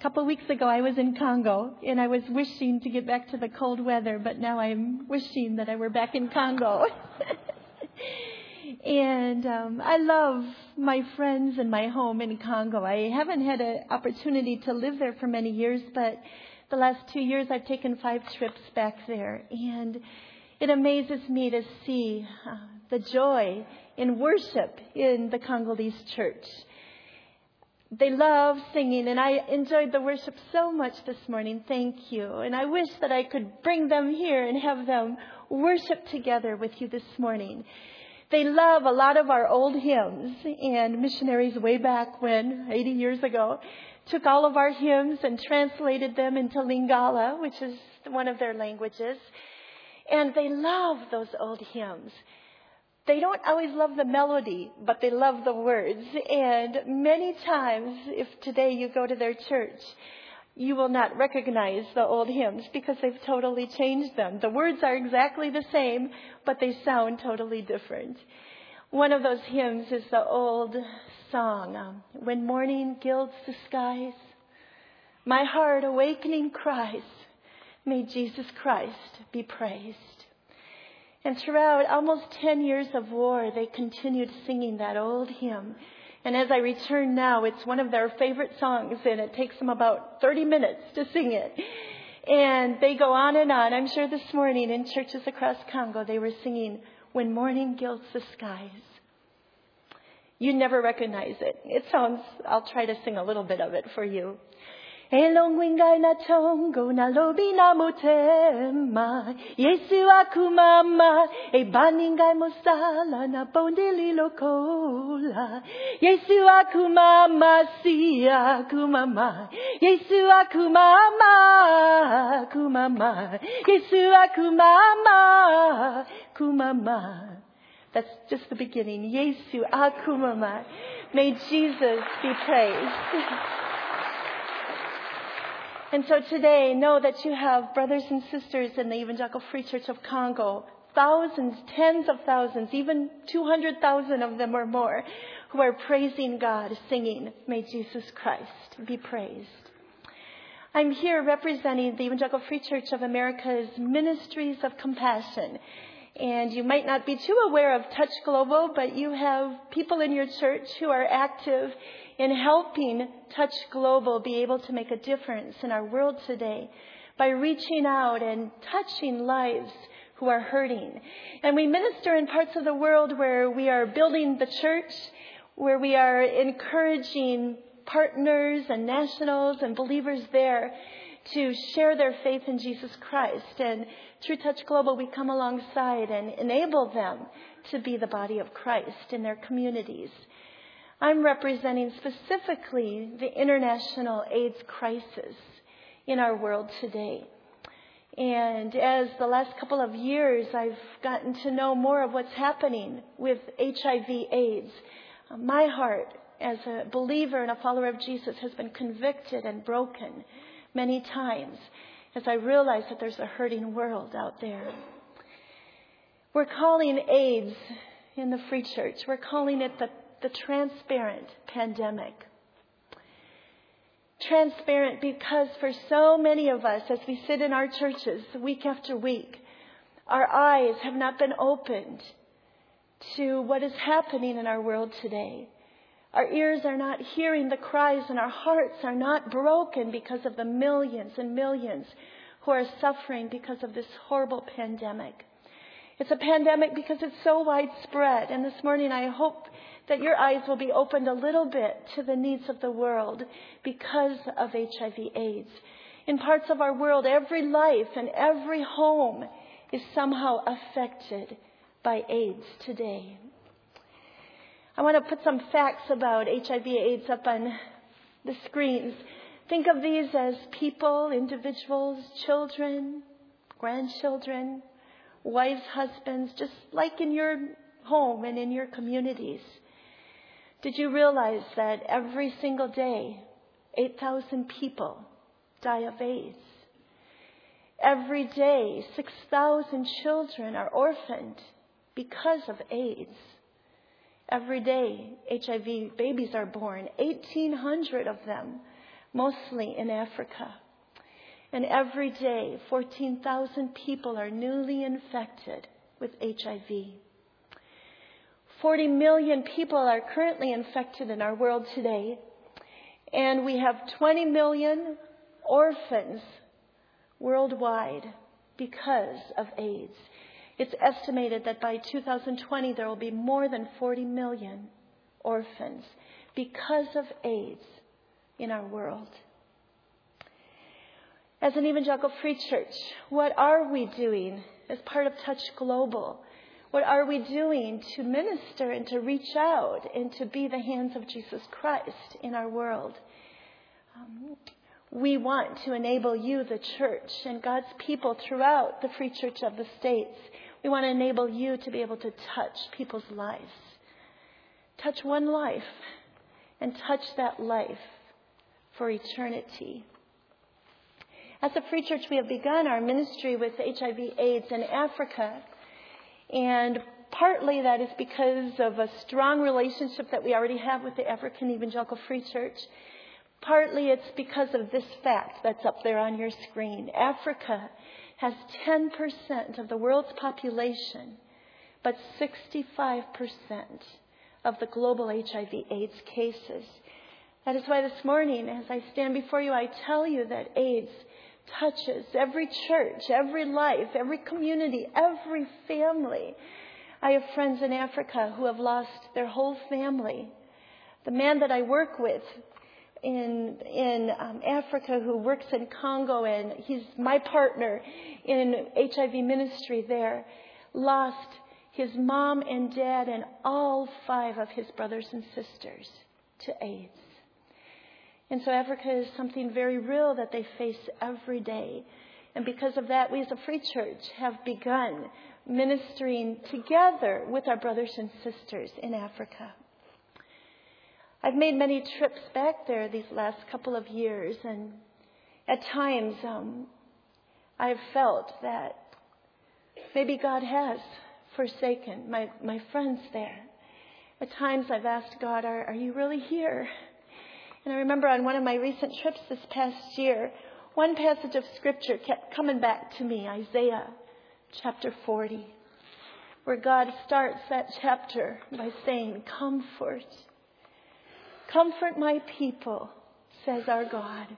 A couple of weeks ago, I was in Congo, and I was wishing to get back to the cold weather, but now I'm wishing that I were back in Congo. and um, I love my friends and my home in Congo. I haven't had an opportunity to live there for many years, but the last two years I've taken five trips back there, and it amazes me to see uh, the joy in worship in the Congolese church they love singing, and I enjoyed the worship so much this morning. Thank you. And I wish that I could bring them here and have them worship together with you this morning. They love a lot of our old hymns, and missionaries way back when, 80 years ago, took all of our hymns and translated them into Lingala, which is one of their languages. And they love those old hymns they don't always love the melody, but they love the words. And many times, if today you go to their church, you will not recognize the old hymns because they've totally changed them. The words are exactly the same, but they sound totally different. One of those hymns is the old song, um, When Morning Gilds the Skies, My heart awakening cries, May Jesus Christ be praised. And throughout almost 10 years of war, they continued singing that old hymn. And as I return now, it's one of their favorite songs, and it takes them about 30 minutes to sing it. And they go on and on. I'm sure this morning in churches across Congo, they were singing, When Morning Gilds the Skies. You never recognize it. It sounds, I'll try to sing a little bit of it for you. Elongwingai na tongo na lobi na motema. Yesu akumama e baningai mosala na bondeli lokola. Yesu akumama si akumama. Yesu akumama kumama. Yesu akumama kumama. That's just the beginning. Yesu akumama. May Jesus be praised. And so today, know that you have brothers and sisters in the Evangelical Free Church of Congo, thousands, tens of thousands, even 200,000 of them or more, who are praising God, singing, May Jesus Christ be praised. I'm here representing the Evangelical Free Church of America's Ministries of Compassion. And you might not be too aware of Touch Global, but you have people in your church who are active in helping Touch Global be able to make a difference in our world today by reaching out and touching lives who are hurting. And we minister in parts of the world where we are building the church, where we are encouraging partners and nationals and believers there to share their faith in Jesus Christ. And through Touch Global, we come alongside and enable them to be the body of Christ in their communities. I'm representing specifically the international AIDS crisis in our world today. And as the last couple of years, I've gotten to know more of what's happening with HIV AIDS. My heart as a believer and a follower of Jesus has been convicted and broken many times as I realize that there's a hurting world out there. We're calling AIDS in the Free Church, we're calling it the the transparent pandemic. Transparent because for so many of us, as we sit in our churches week after week, our eyes have not been opened to what is happening in our world today. Our ears are not hearing the cries and our hearts are not broken because of the millions and millions who are suffering because of this horrible pandemic. It's a pandemic because it's so widespread. And this morning I hope that your eyes will be opened a little bit to the needs of the world because of HIV AIDS. In parts of our world, every life and every home is somehow affected by AIDS today. I want to put some facts about HIV AIDS up on the screens. Think of these as people, individuals, children, grandchildren, wives, husbands, just like in your home and in your communities. Did you realize that every single day, 8,000 people die of AIDS? Every day, 6,000 children are orphaned because of AIDS. Every day, HIV babies are born. 1,800 of them mostly in Africa. And every day, 14,000 people are newly infected with HIV. 40 million people are currently infected in our world today. And we have 20 million orphans worldwide because of AIDS. It's estimated that by 2020 there will be more than 40 million orphans because of AIDS in our world. As an evangelical free church, what are we doing as part of Touch Global? What are we doing to minister and to reach out and to be the hands of Jesus Christ in our world? Um, we want to enable you, the church, and God's people throughout the Free Church of the States. We want to enable you to be able to touch people's lives. Touch one life and touch that life for eternity. As a Free Church, we have begun our ministry with HIV AIDS in Africa. And partly that is because of a strong relationship that we already have with the African Evangelical Free Church. Partly it's because of this fact that's up there on your screen. Africa has 10% of the world's population, but 65% of the global HIV AIDS cases. That is why this morning, as I stand before you, I tell you that AIDS touches every church, every life, every community, every family. I have friends in Africa who have lost their whole family. The man that I work with in in um, Africa who works in Congo and he's my partner in HIV ministry there lost his mom and dad and all five of his brothers and sisters to AIDS. And so Africa is something very real that they face every day. And because of that, we as a free church have begun ministering together with our brothers and sisters in Africa. I've made many trips back there these last couple of years, and at times um, I've felt that maybe God has forsaken my, my friends there. At times I've asked God, are, are you really here? And I remember on one of my recent trips this past year, one passage of scripture kept coming back to me, Isaiah chapter 40, where God starts that chapter by saying, Comfort Comfort my people, says our God.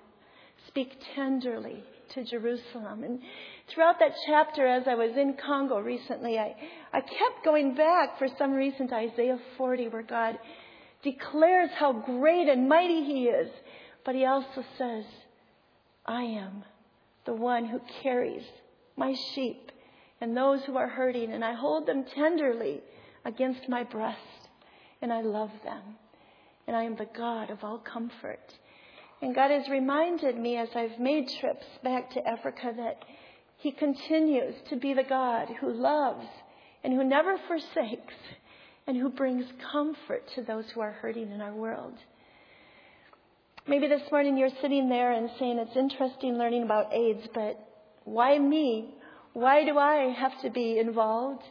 Speak tenderly to Jerusalem. And throughout that chapter, as I was in Congo recently, I, I kept going back for some reason to Isaiah 40, where God declares how great and mighty He is. But He also says, I am the one who carries my sheep and those who are hurting, and I hold them tenderly against my breast, and I love them and I am the God of all comfort. And God has reminded me as I've made trips back to Africa that He continues to be the God who loves and who never forsakes and who brings comfort to those who are hurting in our world. Maybe this morning you're sitting there and saying it's interesting learning about AIDS, but why me? Why do I have to be involved?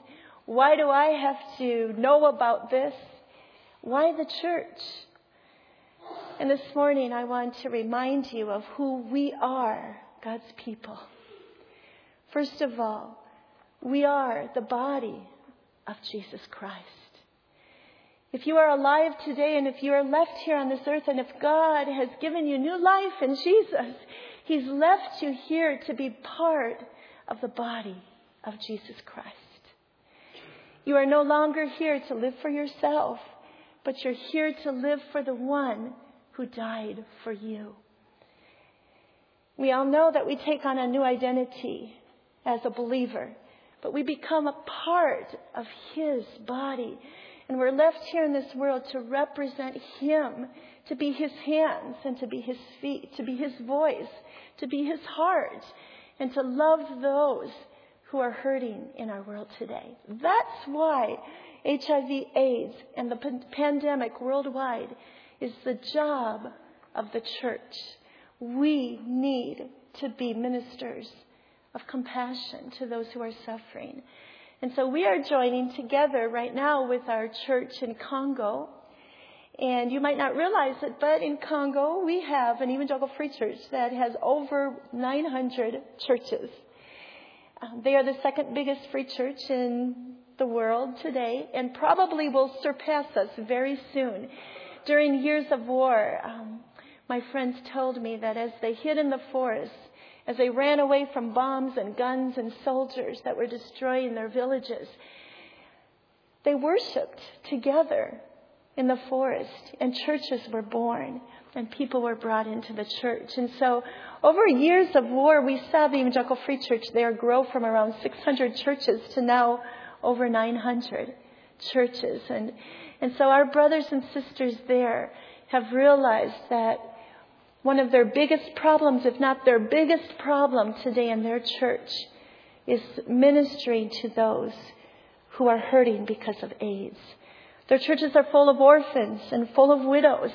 Why do I have to know about this? Why the church? And this morning I want to remind you of who we are, God's people. First of all, we are the body of Jesus Christ. If you are alive today and if you are left here on this earth and if God has given you new life in Jesus, He's left you here to be part of the body of Jesus Christ. You are no longer here to live for yourself but you're here to live for the one who died for you. We all know that we take on a new identity as a believer, but we become a part of His body. And we're left here in this world to represent Him, to be His hands and to be His feet, to be His voice, to be His heart, and to love those who are hurting in our world today. That's why HIV, AIDS, and the pandemic worldwide is the job of the church. We need to be ministers of compassion to those who are suffering. And so we are joining together right now with our church in Congo. And you might not realize it, but in Congo, we have an evangelical free church that has over 900 churches. Um, they are the second biggest free church in the world today and probably will surpass us very soon. During years of war, um, my friends told me that as they hid in the forest, as they ran away from bombs and guns and soldiers that were destroying their villages, they worshiped together in the forest, and churches were born, and people were brought into the church. And so, over years of war, we saw the Evangelical Free Church there grow from around 600 churches to now over 900 churches. And, and so, our brothers and sisters there have realized that one of their biggest problems, if not their biggest problem today in their church, is ministering to those who are hurting because of AIDS. Their churches are full of orphans and full of widows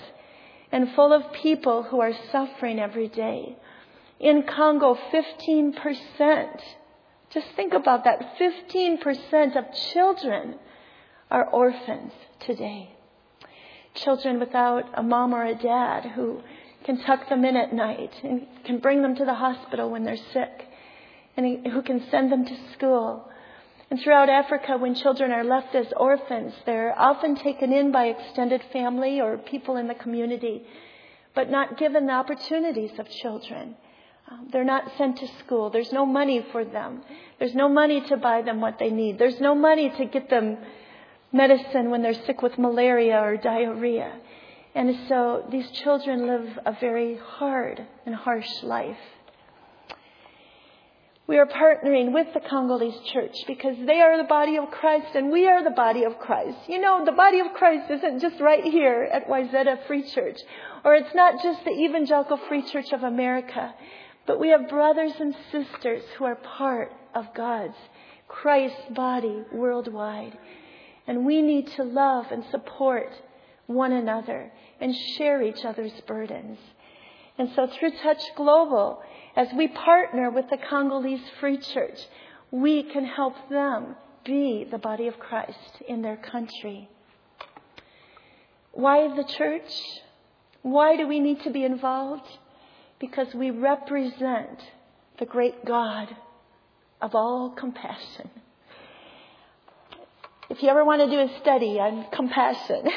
and full of people who are suffering every day. In Congo, 15%, just think about that, 15% of children are orphans today. Children without a mom or a dad who can tuck them in at night and can bring them to the hospital when they're sick and who can send them to school and throughout Africa, when children are left as orphans, they're often taken in by extended family or people in the community, but not given the opportunities of children. Um, they're not sent to school. There's no money for them. There's no money to buy them what they need. There's no money to get them medicine when they're sick with malaria or diarrhea. And so these children live a very hard and harsh life. We are partnering with the Congolese church because they are the body of Christ and we are the body of Christ. You know, the body of Christ isn't just right here at Wayzata Free Church, or it's not just the Evangelical Free Church of America, but we have brothers and sisters who are part of God's Christ body worldwide. And we need to love and support one another and share each other's burdens. And so through Touch Global, as we partner with the Congolese Free Church, we can help them be the body of Christ in their country. Why the church? Why do we need to be involved? Because we represent the great God of all compassion. If you ever want to do a study on compassion,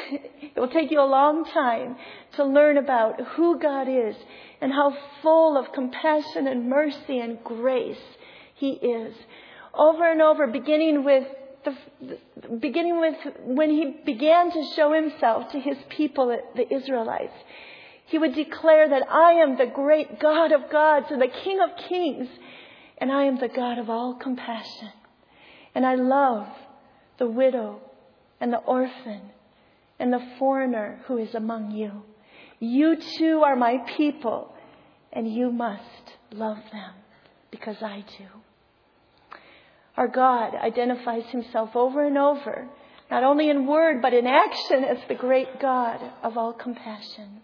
it will take you a long time to learn about who God is and how full of compassion and mercy and grace He is. Over and over, beginning with the, beginning with when He began to show Himself to His people, the Israelites. He would declare that I am the great God of gods and the King of kings, and I am the God of all compassion. And I love the widow and the orphan and the foreigner who is among you. You too are my people, and you must love them because I do. Our God identifies himself over and over, not only in word, but in action, as the great God of all compassion.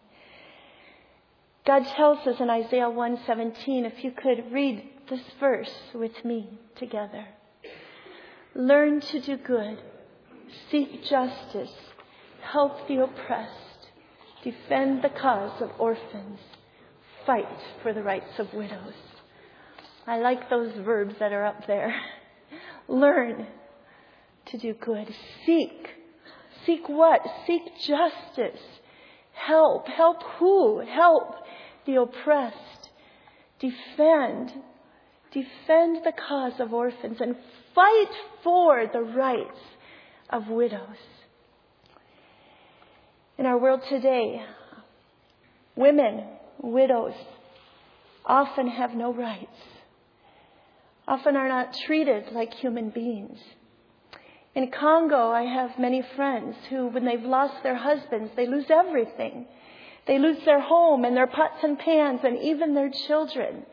God tells us in Isaiah 1:17, if you could read this verse with me together. Learn to do good, seek justice, help the oppressed, defend the cause of orphans, fight for the rights of widows. I like those verbs that are up there. Learn to do good. Seek. Seek what? Seek justice. Help. Help who? Help the oppressed. Defend. Defend the cause of orphans and fight for the rights of widows. In our world today, women, widows, often have no rights, often are not treated like human beings. In Congo, I have many friends who, when they've lost their husbands, they lose everything. They lose their home and their pots and pans and even their children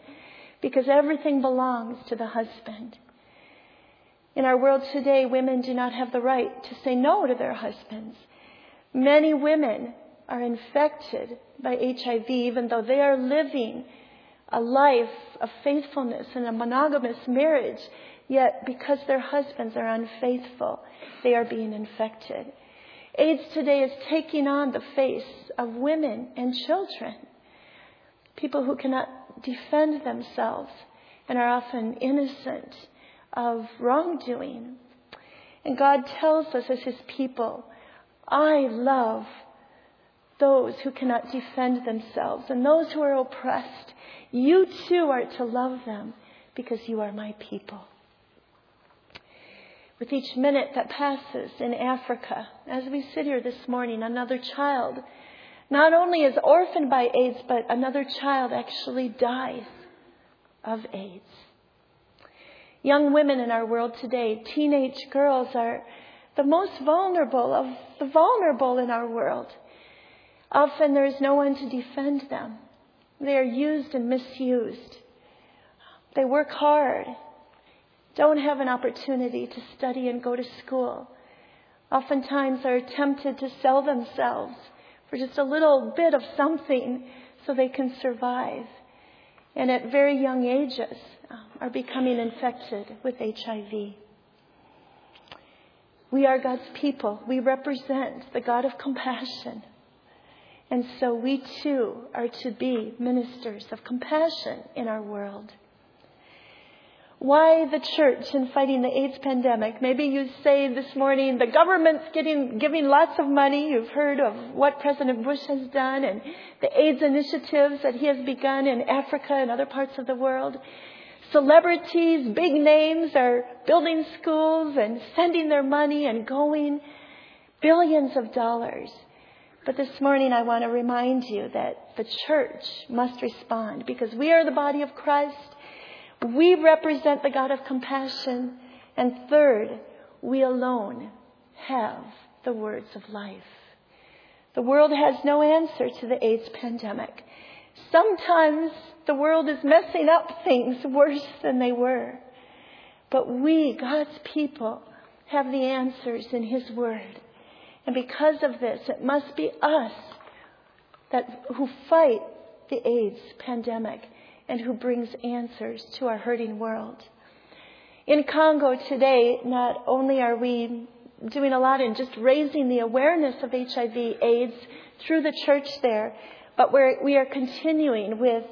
because everything belongs to the husband. In our world today, women do not have the right to say no to their husbands. Many women are infected by HIV even though they are living a life of faithfulness in a monogamous marriage, yet because their husbands are unfaithful, they are being infected. AIDS today is taking on the face of women and children, people who cannot defend themselves and are often innocent of wrongdoing. And God tells us as His people, I love those who cannot defend themselves and those who are oppressed. You too are to love them because you are my people. With each minute that passes in Africa, as we sit here this morning, another child not only is orphaned by AIDS, but another child actually dies of AIDS. Young women in our world today, teenage girls, are the most vulnerable of the vulnerable in our world. Often there is no one to defend them. They are used and misused. They work hard, don't have an opportunity to study and go to school. Oftentimes are tempted to sell themselves for just a little bit of something so they can survive. And at very young ages um, are becoming infected with HIV. We are God's people. We represent the God of compassion. And so we too are to be ministers of compassion in our world. Why the church in fighting the AIDS pandemic? Maybe you say this morning the government's getting, giving lots of money. You've heard of what President Bush has done and the AIDS initiatives that he has begun in Africa and other parts of the world. Celebrities, big names are building schools and sending their money and going billions of dollars. But this morning I want to remind you that the church must respond because we are the body of Christ we represent the God of compassion. And third, we alone have the words of life. The world has no answer to the AIDS pandemic. Sometimes the world is messing up things worse than they were. But we, God's people, have the answers in His Word. And because of this, it must be us that, who fight the AIDS pandemic and who brings answers to our hurting world. In Congo today, not only are we doing a lot in just raising the awareness of HIV AIDS through the church there, but we're, we are continuing with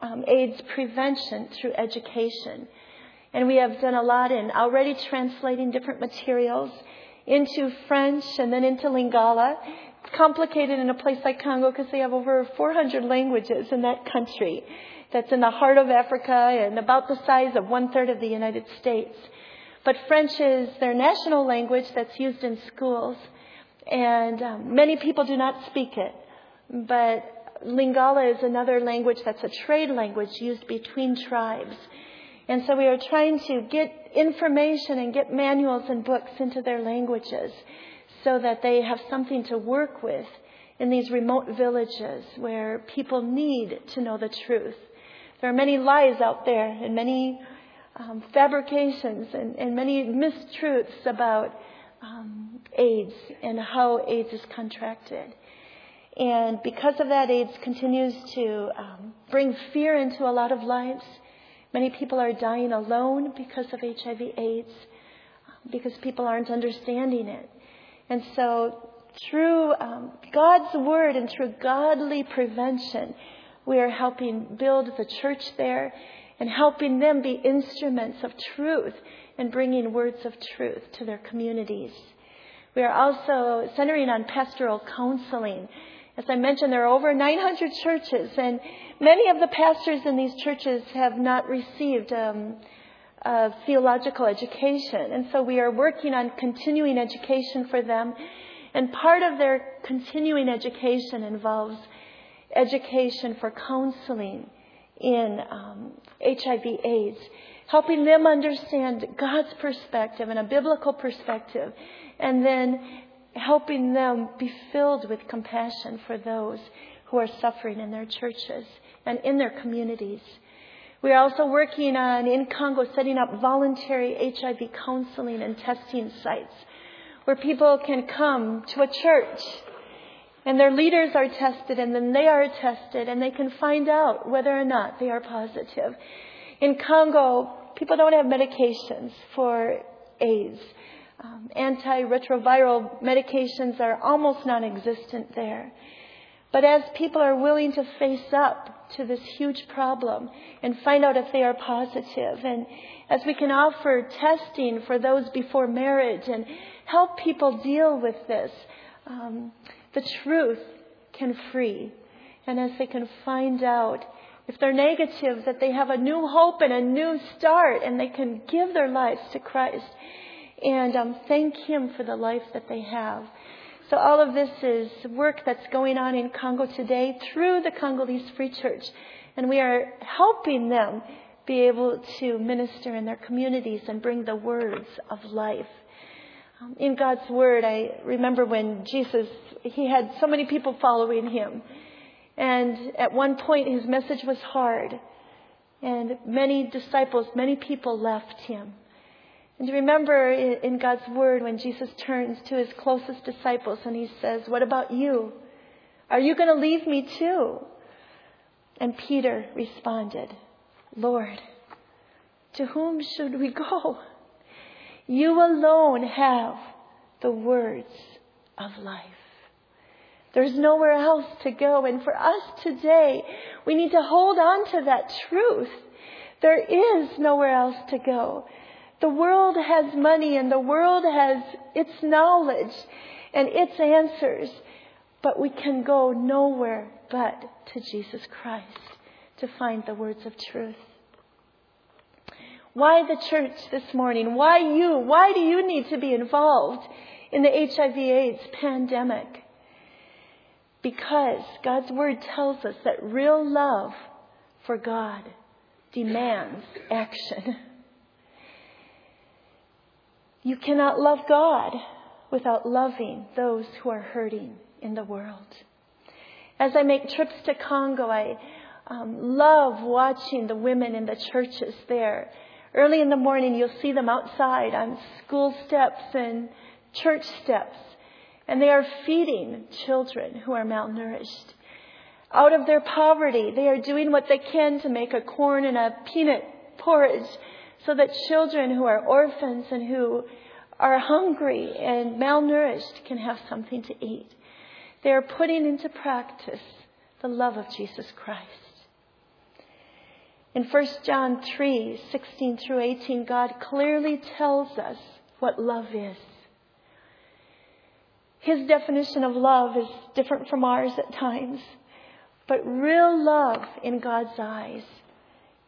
um, AIDS prevention through education. And we have done a lot in already translating different materials into French and then into Lingala. It's complicated in a place like Congo because they have over 400 languages in that country that's in the heart of Africa and about the size of one third of the United States. But French is their national language that's used in schools, and um, many people do not speak it. But Lingala is another language that's a trade language used between tribes. And so we are trying to get information and get manuals and books into their languages so that they have something to work with in these remote villages where people need to know the truth. There are many lies out there and many um, fabrications and, and, many mistruths about um, AIDS and how AIDS is contracted. And because of that, AIDS continues to um, bring fear into a lot of lives. Many people are dying alone because of HIV AIDS, because people aren't understanding it. And so, through um, God's Word and through godly prevention, we are helping build the church there and helping them be instruments of truth and bringing words of truth to their communities. We are also centering on pastoral counseling. As I mentioned, there are over 900 churches, and many of the pastors in these churches have not received um, a theological education. And so we are working on continuing education for them. And part of their continuing education involves education for counseling in um, HIV/AIDS, helping them understand God's perspective and a biblical perspective, and then helping them be filled with compassion for those who are suffering in their churches and in their communities. We are also working on, in Congo, setting up voluntary HIV counseling and testing sites where people can come to a church and their leaders are tested and then they are tested and they can find out whether or not they are positive. In Congo, people don't have medications for AIDS. Um, antiretroviral medications are almost non existent there. But as people are willing to face up to this huge problem and find out if they are positive, and as we can offer testing for those before marriage and help people deal with this, um, the truth can free. And as they can find out if they're negative, that they have a new hope and a new start and they can give their lives to Christ and um, thank Him for the life that they have. So all of this is work that's going on in Congo today through the Congolese Free Church. And we are helping them be able to minister in their communities and bring the words of life. Um, in God's Word, I remember when Jesus, He had so many people following Him. And at one point, His message was hard. And many disciples, many people left Him. And remember in God's Word when Jesus turns to his closest disciples and he says, What about you? Are you going to leave me too? And Peter responded, Lord, to whom should we go? You alone have the words of life. There's nowhere else to go. And for us today, we need to hold on to that truth. There is nowhere else to go. The world has money and the world has its knowledge and its answers, but we can go nowhere but to Jesus Christ to find the words of truth. Why the church this morning? Why you? Why do you need to be involved in the HIV AIDS pandemic? Because God's Word tells us that real love for God demands action. You cannot love God without loving those who are hurting in the world. As I make trips to Congo, I um, love watching the women in the churches there. Early in the morning, you'll see them outside on school steps and church steps, and they are feeding children who are malnourished. Out of their poverty, they are doing what they can to make a corn and a peanut porridge so that children who are orphans and who are hungry and malnourished can have something to eat. They are putting into practice the love of Jesus Christ. In 1 John 3 16 through 18, God clearly tells us what love is. His definition of love is different from ours at times, but real love in God's eyes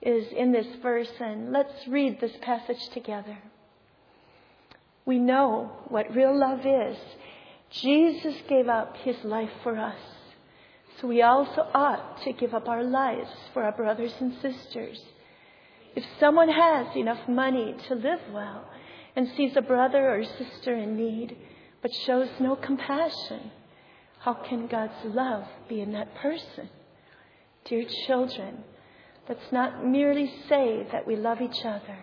is in this verse, and let's read this passage together. We know what real love is. Jesus gave up his life for us. So we also ought to give up our lives for our brothers and sisters. If someone has enough money to live well and sees a brother or sister in need but shows no compassion, how can God's love be in that person? Dear children, Let's not merely say that we love each other.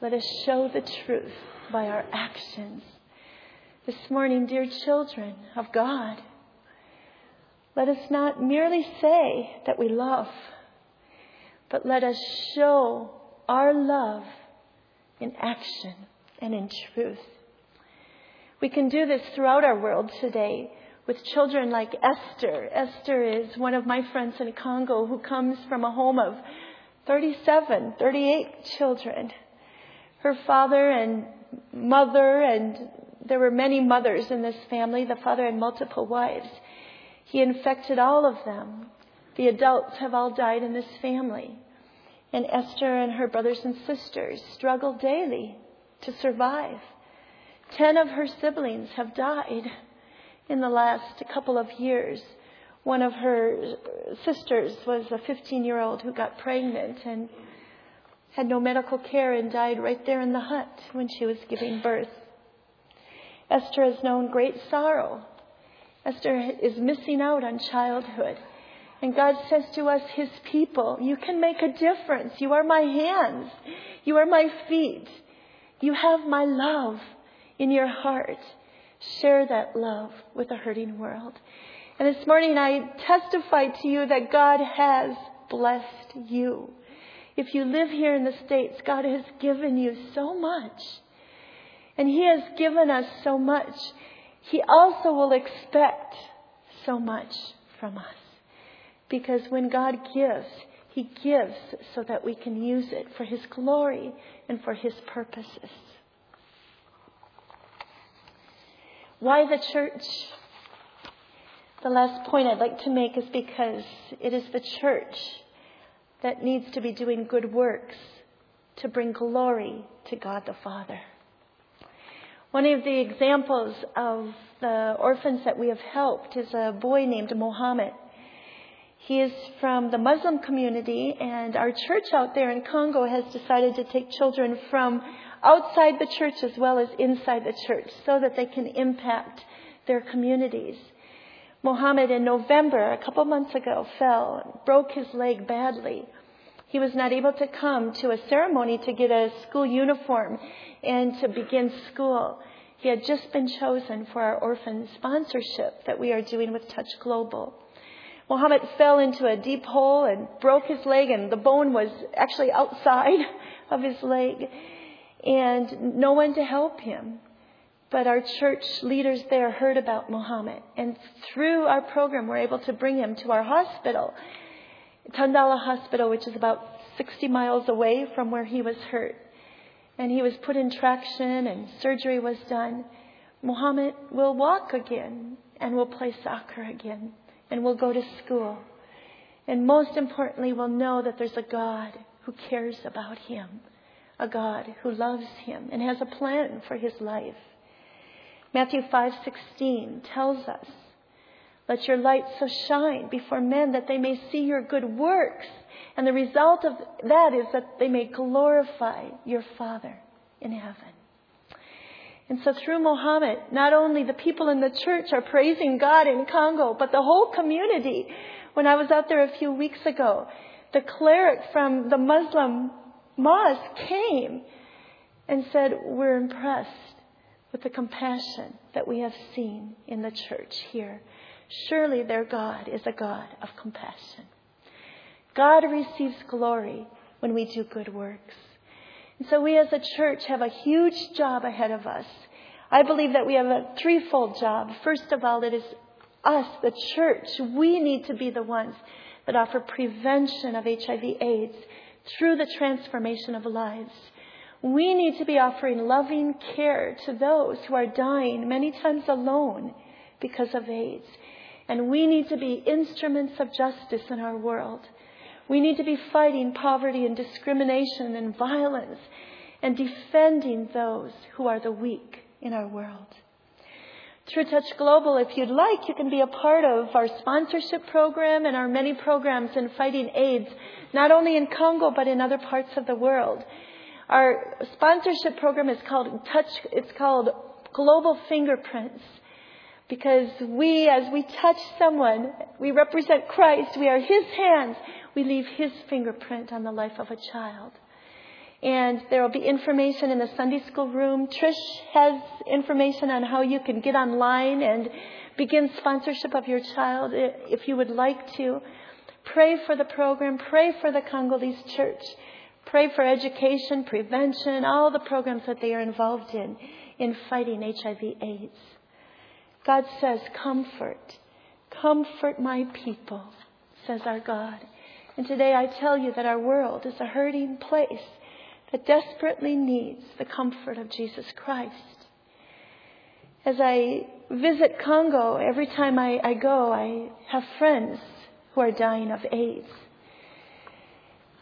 Let us show the truth by our actions. This morning, dear children of God, let us not merely say that we love, but let us show our love in action and in truth. We can do this throughout our world today with children like Esther. Esther is one of my friends in Congo who comes from a home of 37, 38 children. Her father and mother, and there were many mothers in this family. The father had multiple wives. He infected all of them. The adults have all died in this family. And Esther and her brothers and sisters struggle daily to survive. Ten of her siblings have died in the last couple of years. One of her sisters was a 15 year old who got pregnant and had no medical care and died right there in the hut when she was giving birth. Esther has known great sorrow. Esther is missing out on childhood. And God says to us, His people, you can make a difference. You are my hands. You are my feet. You have my love in your heart. Share that love with a hurting world. And this morning I testify to you that God has blessed you. If you live here in the States, God has given you so much. And He has given us so much. He also will expect so much from us. Because when God gives, He gives so that we can use it for His glory and for His purposes. Why the church? The last point I'd like to make is because it is the church that needs to be doing good works to bring glory to God the Father. One of the examples of the orphans that we have helped is a boy named Mohammed. He is from the Muslim community, and our church out there in Congo has decided to take children from outside the church as well as inside the church so that they can impact their communities. Mohammed in November, a couple months ago, fell, and broke his leg badly. He was not able to come to a ceremony to get a school uniform and to begin school. He had just been chosen for our orphan sponsorship that we are doing with Touch Global. Mohammed fell into a deep hole and broke his leg, and the bone was actually outside of his leg, and no one to help him. But our church leaders there heard about Mohammed, and through our program, we're able to bring him to our hospital, Tandala Hospital, which is about 60 miles away from where he was hurt. And he was put in traction, and surgery was done. Mohammed will walk again, and will play soccer again and will go to school. And most importantly, will know that there's a God who cares about him, a God who loves him and has a plan for his life. Matthew 5:16 tells us, "Let your light so shine before men that they may see your good works, and the result of that is that they may glorify your Father in heaven." And so through Mohammed, not only the people in the church are praising God in Congo, but the whole community. When I was out there a few weeks ago, the cleric from the Muslim mosque came and said, We're impressed with the compassion that we have seen in the church here. Surely their God is a God of compassion. God receives glory when we do good works. And so we as a church have a huge job ahead of us. I believe that we have a threefold job. First of all, it is us, the church. We need to be the ones that offer prevention of HIV AIDS through the transformation of lives. We need to be offering loving care to those who are dying, many times alone, because of AIDS. And we need to be instruments of justice in our world. We need to be fighting poverty and discrimination and violence and defending those who are the weak in our world. Through Touch Global, if you'd like, you can be a part of our sponsorship program and our many programs in fighting AIDS, not only in Congo, but in other parts of the world. Our sponsorship program is called Touch, it's called Global Fingerprints. Because we, as we touch someone, we represent Christ. We are His hands. We leave His fingerprint on the life of a child. And there will be information in the Sunday school room. Trish has information on how you can get online and begin sponsorship of your child if you would like to. Pray for the program. Pray for the Congolese church. Pray for education, prevention, all the programs that they are involved in, in fighting HIV AIDS. God says, Comfort. Comfort my people, says our God. And today I tell you that our world is a hurting place that desperately needs the comfort of Jesus Christ. As I visit Congo, every time I, I go, I have friends who are dying of AIDS.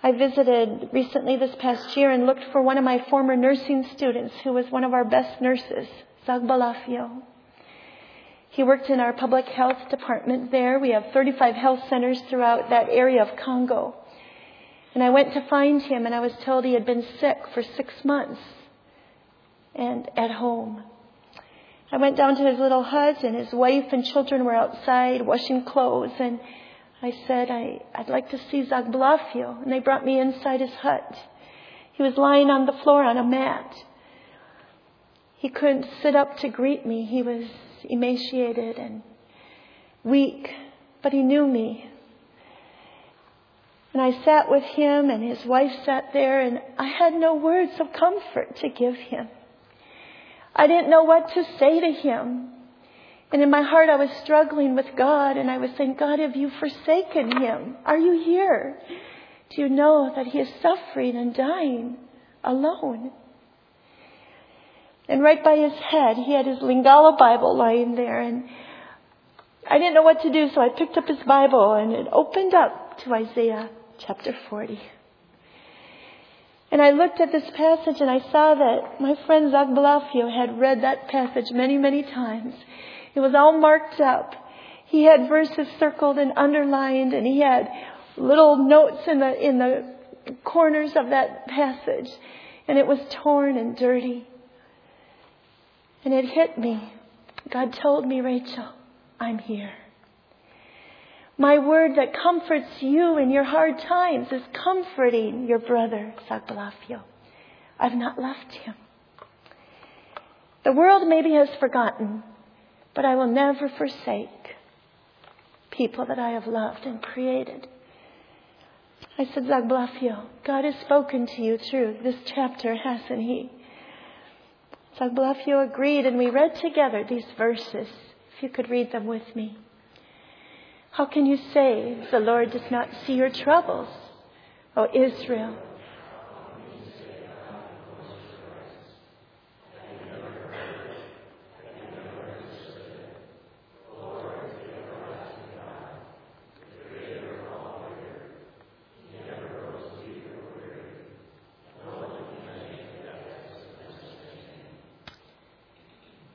I visited recently this past year and looked for one of my former nursing students who was one of our best nurses, Zagbalafio. He worked in our public health department there. We have 35 health centers throughout that area of Congo. And I went to find him and I was told he had been sick for six months and at home. I went down to his little hut and his wife and children were outside washing clothes and I said, I, I'd like to see Zagblafio. And they brought me inside his hut. He was lying on the floor on a mat. He couldn't sit up to greet me. He was emaciated and weak, but he knew me. And I sat with him, and his wife sat there, and I had no words of comfort to give him. I didn't know what to say to him. And in my heart, I was struggling with God, and I was saying, God, have you forsaken him? Are you here? Do you know that he is suffering and dying alone? And right by his head, he had his Lingala Bible lying there, and I didn't know what to do, so I picked up his Bible, and it opened up to Isaiah chapter 40. And I looked at this passage and I saw that my friend Zach Balafio had read that passage many, many times. It was all marked up. He had verses circled and underlined and he had little notes in the, in the corners of that passage. And it was torn and dirty. And it hit me. God told me, Rachel, I'm here. My word that comforts you in your hard times is comforting your brother, Sagbalafio. I've not left him. The world maybe has forgotten, but I will never forsake people that I have loved and created. I said, Zagblafio, God has spoken to you through this chapter, hasn't he? Zagblafio agreed, and we read together these verses. If you could read them with me. How can you say the Lord does not see your troubles, O Israel?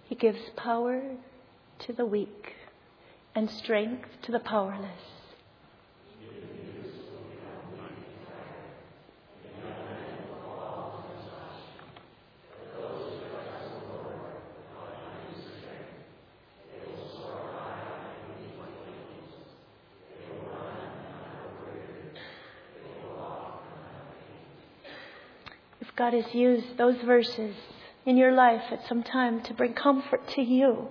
He gives power to the weak and strength to the powerless. If God has used those verses in your life at some time to bring comfort to you,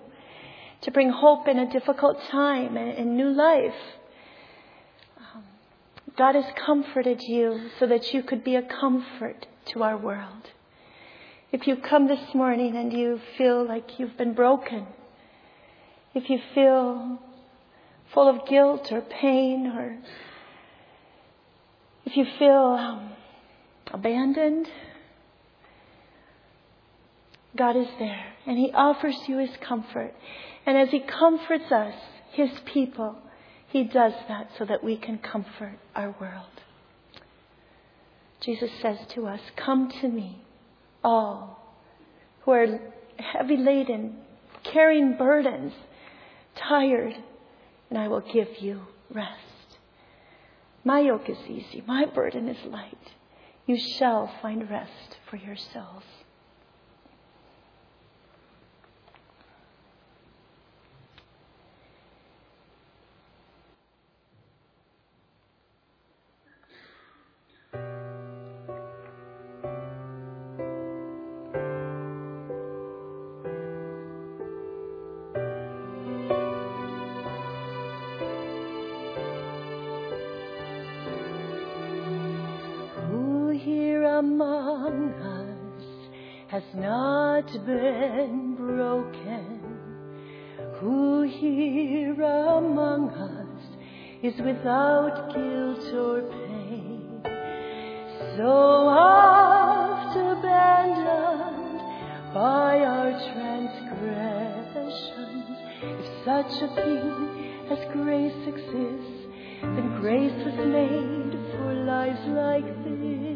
to bring hope in a difficult time and, new life. Um, God has comforted you so that you could be a comfort to our world. If you come this morning and you feel like you've been broken, if you feel full of guilt or pain, or if you feel um, abandoned, God is there and He offers you His comfort. And as He comforts us, His people, He does that so that we can comfort our world. Jesus says to us, Come to me, all who are heavy laden, carrying burdens, tired, and I will give you rest. My yoke is easy, my burden is light. You shall find rest for your souls. Been broken. Who here among us is without guilt or pain? So oft abandoned by our transgressions. If such a thing as grace exists, then grace was made for lives like this.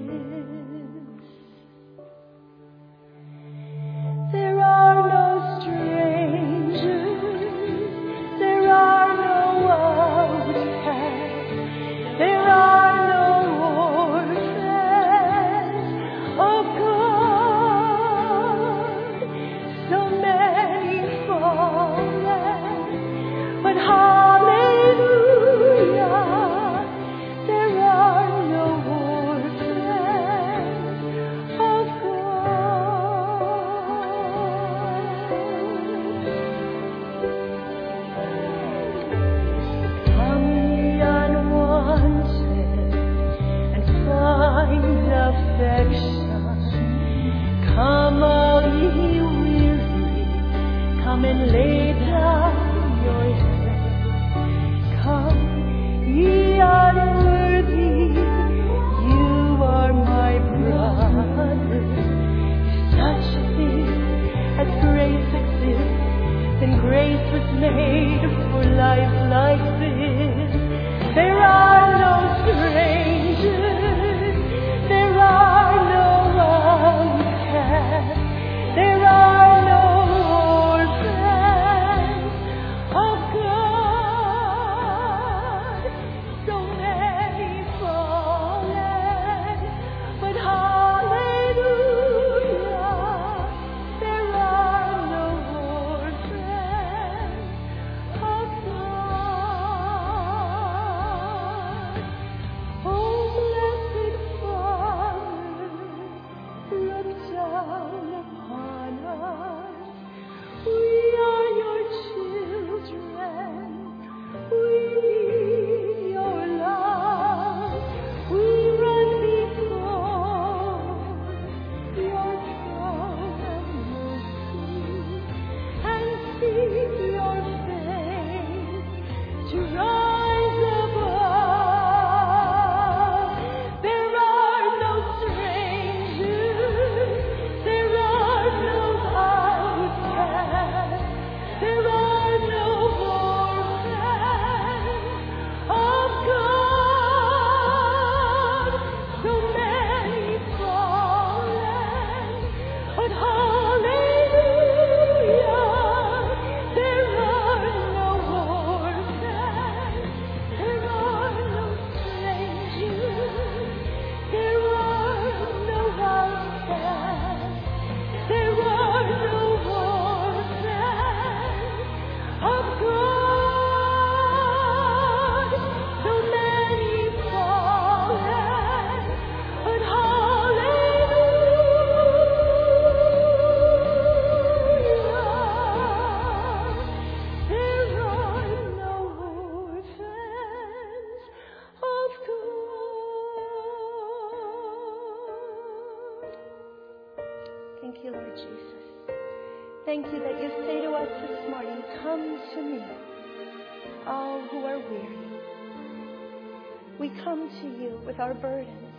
with our burdens.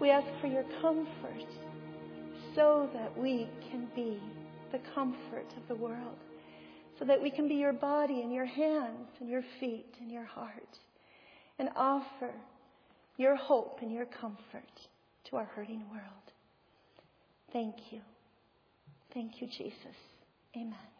We ask for your comfort so that we can be the comfort of the world, so that we can be your body and your hands and your feet and your heart, and offer your hope and your comfort to our hurting world. Thank you. Thank you, Jesus. Amen.